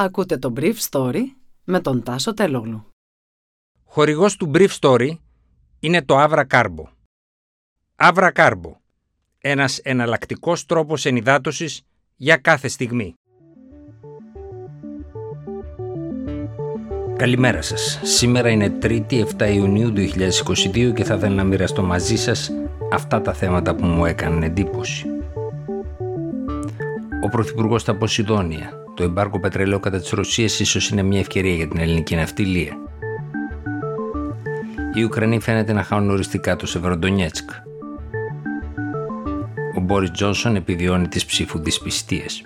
Ακούτε το Brief Story με τον Τάσο Τελόγλου. Χορηγός του Brief Story είναι το Avra Carbo. Avra Carbo. Ένας εναλλακτικός τρόπος ενυδάτωσης για κάθε στιγμή. Καλημέρα σας. Σήμερα είναι 3η 7 Ιουνίου 2022 και θα ήθελα να μοιραστώ μαζί σας αυτά τα θέματα που μου έκαναν εντύπωση. Ο Πρωθυπουργός στα Ποσειδόνια το εμπάρκο πετρελαίου κατά της Ρωσίας ίσως είναι μια ευκαιρία για την ελληνική ναυτιλία. Οι Ουκρανοί φαίνεται να χάνουν οριστικά το Σεβεροντονιέτσκ. Ο Μπόρις Τζόνσον επιβιώνει τις ψήφου δυσπιστίες.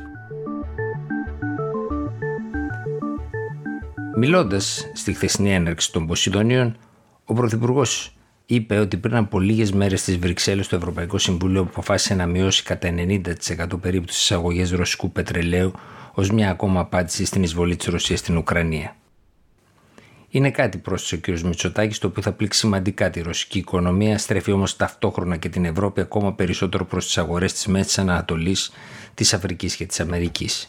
Μιλώντας στη χθεσινή έναρξη των Ποσειδονίων, ο Πρωθυπουργός είπε ότι πριν από λίγες μέρες στις Βρυξέλλες το Ευρωπαϊκό Συμβούλιο αποφάσισε να μειώσει κατά 90% περίπου τις εισαγωγές ρωσικού πετρελαίου ως μια ακόμα απάντηση στην εισβολή της Ρωσίας στην Ουκρανία. Είναι κάτι, πρόσθεσε ο κ. Μητσοτάκης, το οποίο θα πλήξει σημαντικά τη ρωσική οικονομία, στρέφει όμως ταυτόχρονα και την Ευρώπη ακόμα περισσότερο προς τις αγορές της Μέσης Ανατολής, της Αφρικής και της Αμερικής.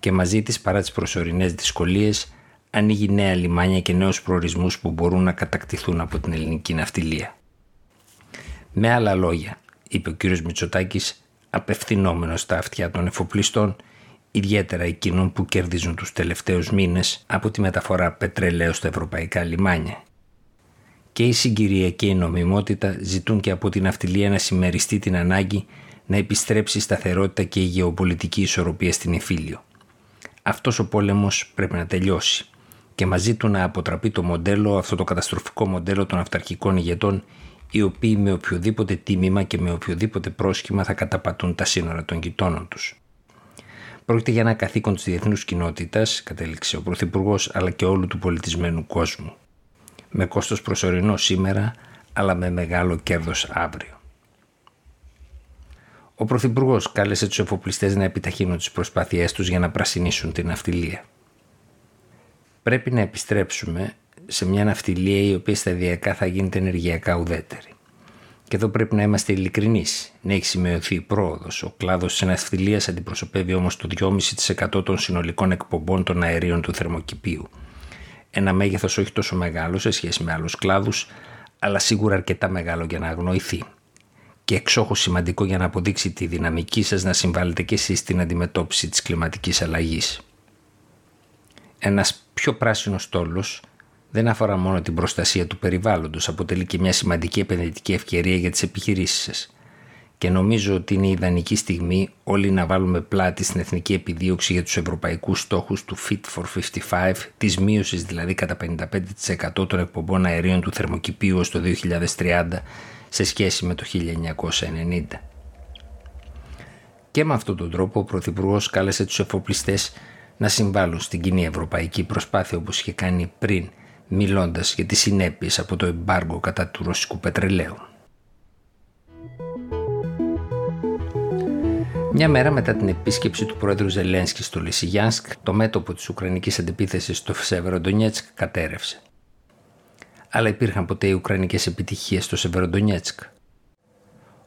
Και μαζί της, παρά τις προσωρινές δυσκολίες, ανοίγει νέα λιμάνια και νέους προορισμούς που μπορούν να κατακτηθούν από την ελληνική ναυτιλία. Με άλλα λόγια, είπε ο κ. Μητσοτάκης, απευθυνόμενος στα αυτιά των εφοπλιστών, ιδιαίτερα εκείνων που κερδίζουν τους τελευταίους μήνες από τη μεταφορά πετρελαίου στα ευρωπαϊκά λιμάνια. Και η συγκυρία και η νομιμότητα ζητούν και από την αυτιλία να συμμεριστεί την ανάγκη να επιστρέψει η σταθερότητα και η γεωπολιτική ισορροπία στην Εφήλιο. Αυτός ο πόλεμος πρέπει να τελειώσει και μαζί του να αποτραπεί το μοντέλο, αυτό το καταστροφικό μοντέλο των αυταρχικών ηγετών οι οποίοι με οποιοδήποτε τίμημα και με οποιοδήποτε πρόσχημα θα καταπατούν τα σύνορα των γειτόνων τους. Πρόκειται για ένα καθήκον της διεθνούς κοινότητας, κατέληξε ο Πρωθυπουργός, αλλά και όλου του πολιτισμένου κόσμου. Με κόστος προσωρινό σήμερα, αλλά με μεγάλο κέρδος αύριο. Ο Πρωθυπουργός κάλεσε τους εφοπλιστές να επιταχύνουν τις προσπάθειές τους για να πρασινίσουν την ναυτιλία. Πρέπει να επιστρέψουμε σε μια ναυτιλία η οποία σταδιακά θα γίνεται ενεργειακά ουδέτερη. Και εδώ πρέπει να είμαστε ειλικρινείς. Ναι, έχει σημειωθεί πρόοδος. Ο κλάδος της ναυτιλίας αντιπροσωπεύει όμως το 2,5% των συνολικών εκπομπών των αερίων του θερμοκηπίου. Ένα μέγεθος όχι τόσο μεγάλο σε σχέση με άλλους κλάδους, αλλά σίγουρα αρκετά μεγάλο για να αγνοηθεί. Και εξόχως σημαντικό για να αποδείξει τη δυναμική σας να συμβάλλετε και εσείς στην αντιμετώπιση της κλιματικής αλλαγής. Ένας πιο πράσινος στόλο δεν αφορά μόνο την προστασία του περιβάλλοντος, αποτελεί και μια σημαντική επενδυτική ευκαιρία για τις επιχειρήσεις σας. Και νομίζω ότι είναι η ιδανική στιγμή όλοι να βάλουμε πλάτη στην εθνική επιδίωξη για τους ευρωπαϊκούς στόχους του Fit for 55, της μείωσης δηλαδή κατά 55% των εκπομπών αερίων του θερμοκηπίου στο 2030 σε σχέση με το 1990. Και με αυτόν τον τρόπο ο Πρωθυπουργός κάλεσε τους εφοπλιστές να συμβάλλουν στην κοινή ευρωπαϊκή προσπάθεια όπως είχε κάνει πριν μιλώντας για τις συνέπειες από το εμπάργο κατά του ρωσικού πετρελαίου. Μια μέρα μετά την επίσκεψη του πρόεδρου Ζελένσκι στο Λισιγιάνσκ, το μέτωπο της Ουκρανικής αντεπίθεσης στο Σεβεροντονιέτσκ κατέρευσε. Αλλά υπήρχαν ποτέ οι Ουκρανικές επιτυχίες στο Σεβεροντονιέτσκ;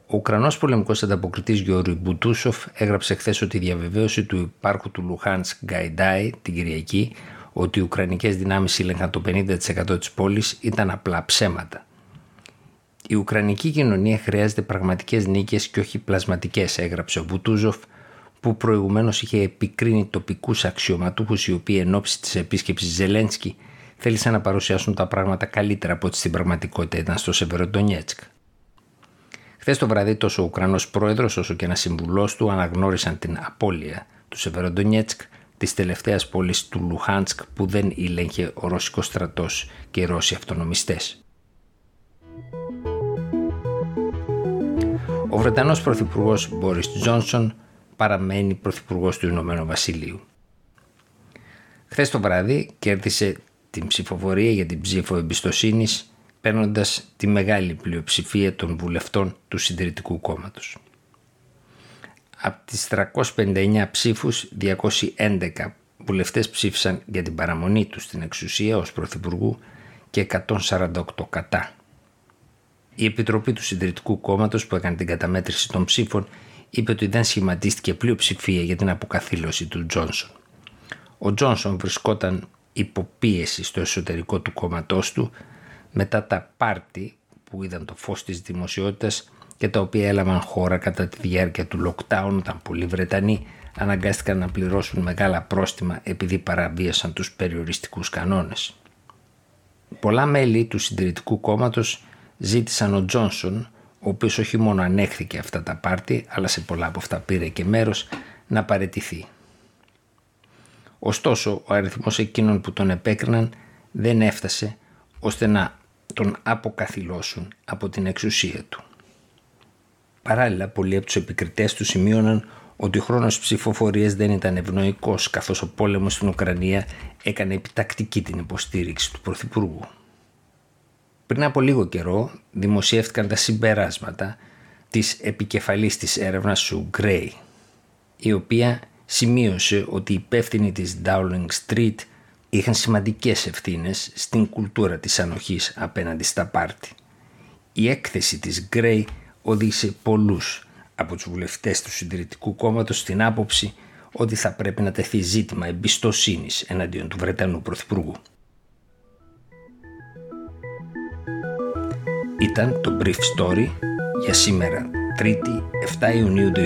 Ο Ουκρανός πολεμικός ανταποκριτής Γιώργη Μπουτούσοφ έγραψε χθες ότι η διαβεβαίωση του υπάρχου του Λουχάνσκ Γκαϊντάι την Κυριακή ότι οι Ουκρανικές δυνάμεις ήλεγχαν το 50% της πόλης ήταν απλά ψέματα. Η Ουκρανική κοινωνία χρειάζεται πραγματικές νίκες και όχι πλασματικές, έγραψε ο Μπουτούζοφ, που προηγουμένως είχε επικρίνει τοπικούς αξιωματούχους οι οποίοι εν ώψη της επίσκεψης Ζελένσκι θέλησαν να παρουσιάσουν τα πράγματα καλύτερα από ό,τι στην πραγματικότητα ήταν στο Σεβεροντονιέτσκ. Χθες το βραδύ τόσο ο Ουκρανός πρόεδρος όσο και ένας συμβουλός του αναγνώρισαν την απώλεια του Σεβεροντονιέτσκ της τελευταίας πόλης του Λουχάνσκ που δεν ήλεγχε ο Ρώσικος στρατός και οι Ρώσοι αυτονομιστές. Ο Βρετανός Πρωθυπουργός Μπόρις Τζόνσον παραμένει Πρωθυπουργός του Ηνωμένου Βασιλείου. Χθες το βράδυ κέρδισε την ψηφοφορία για την ψήφο εμπιστοσύνης παίρνοντας τη μεγάλη πλειοψηφία των βουλευτών του Συντηρητικού Κόμματος από τις 359 ψήφους 211 βουλευτές ψήφισαν για την παραμονή τους στην εξουσία ως Πρωθυπουργού και 148 κατά. Η Επιτροπή του Συντηρητικού Κόμματος που έκανε την καταμέτρηση των ψήφων είπε ότι δεν σχηματίστηκε πλειοψηφία για την αποκαθήλωση του Τζόνσον. Ο Τζόνσον βρισκόταν υποπίεση στο εσωτερικό του κόμματός του μετά τα πάρτι που είδαν το φως της δημοσιότητας και τα οποία έλαβαν χώρα κατά τη διάρκεια του lockdown όταν πολλοί Βρετανοί αναγκάστηκαν να πληρώσουν μεγάλα πρόστιμα επειδή παραβίασαν τους περιοριστικούς κανόνες. Πολλά μέλη του συντηρητικού κόμματος ζήτησαν ο Τζόνσον, ο οποίος όχι μόνο ανέχθηκε αυτά τα πάρτι, αλλά σε πολλά από αυτά πήρε και μέρος, να παρετηθεί. Ωστόσο, ο αριθμός εκείνων που τον επέκριναν δεν έφτασε ώστε να τον αποκαθιλώσουν από την εξουσία του. Παράλληλα, πολλοί από τους επικριτές τους σημείωναν ότι ο χρόνος ψηφοφορίας δεν ήταν ευνοϊκός καθώς ο πόλεμος στην Ουκρανία έκανε επιτακτική την υποστήριξη του Πρωθυπουργού. Πριν από λίγο καιρό δημοσιεύτηκαν τα συμπεράσματα της επικεφαλής της έρευνας σου Gray, η οποία σημείωσε ότι οι υπεύθυνοι της Dowling Street είχαν σημαντικές ευθύνες στην κουλτούρα της ανοχής απέναντι στα πάρτι. Η έκθεση της Gray οδήγησε πολλούς από τους βουλευτές του Συντηρητικού Κόμματος στην άποψη ότι θα πρέπει να τεθεί ζήτημα εμπιστοσύνης εναντίον του Βρετανού Πρωθυπουργού. Ήταν το Brief Story για σήμερα 3η 7 Ιουνίου 2022.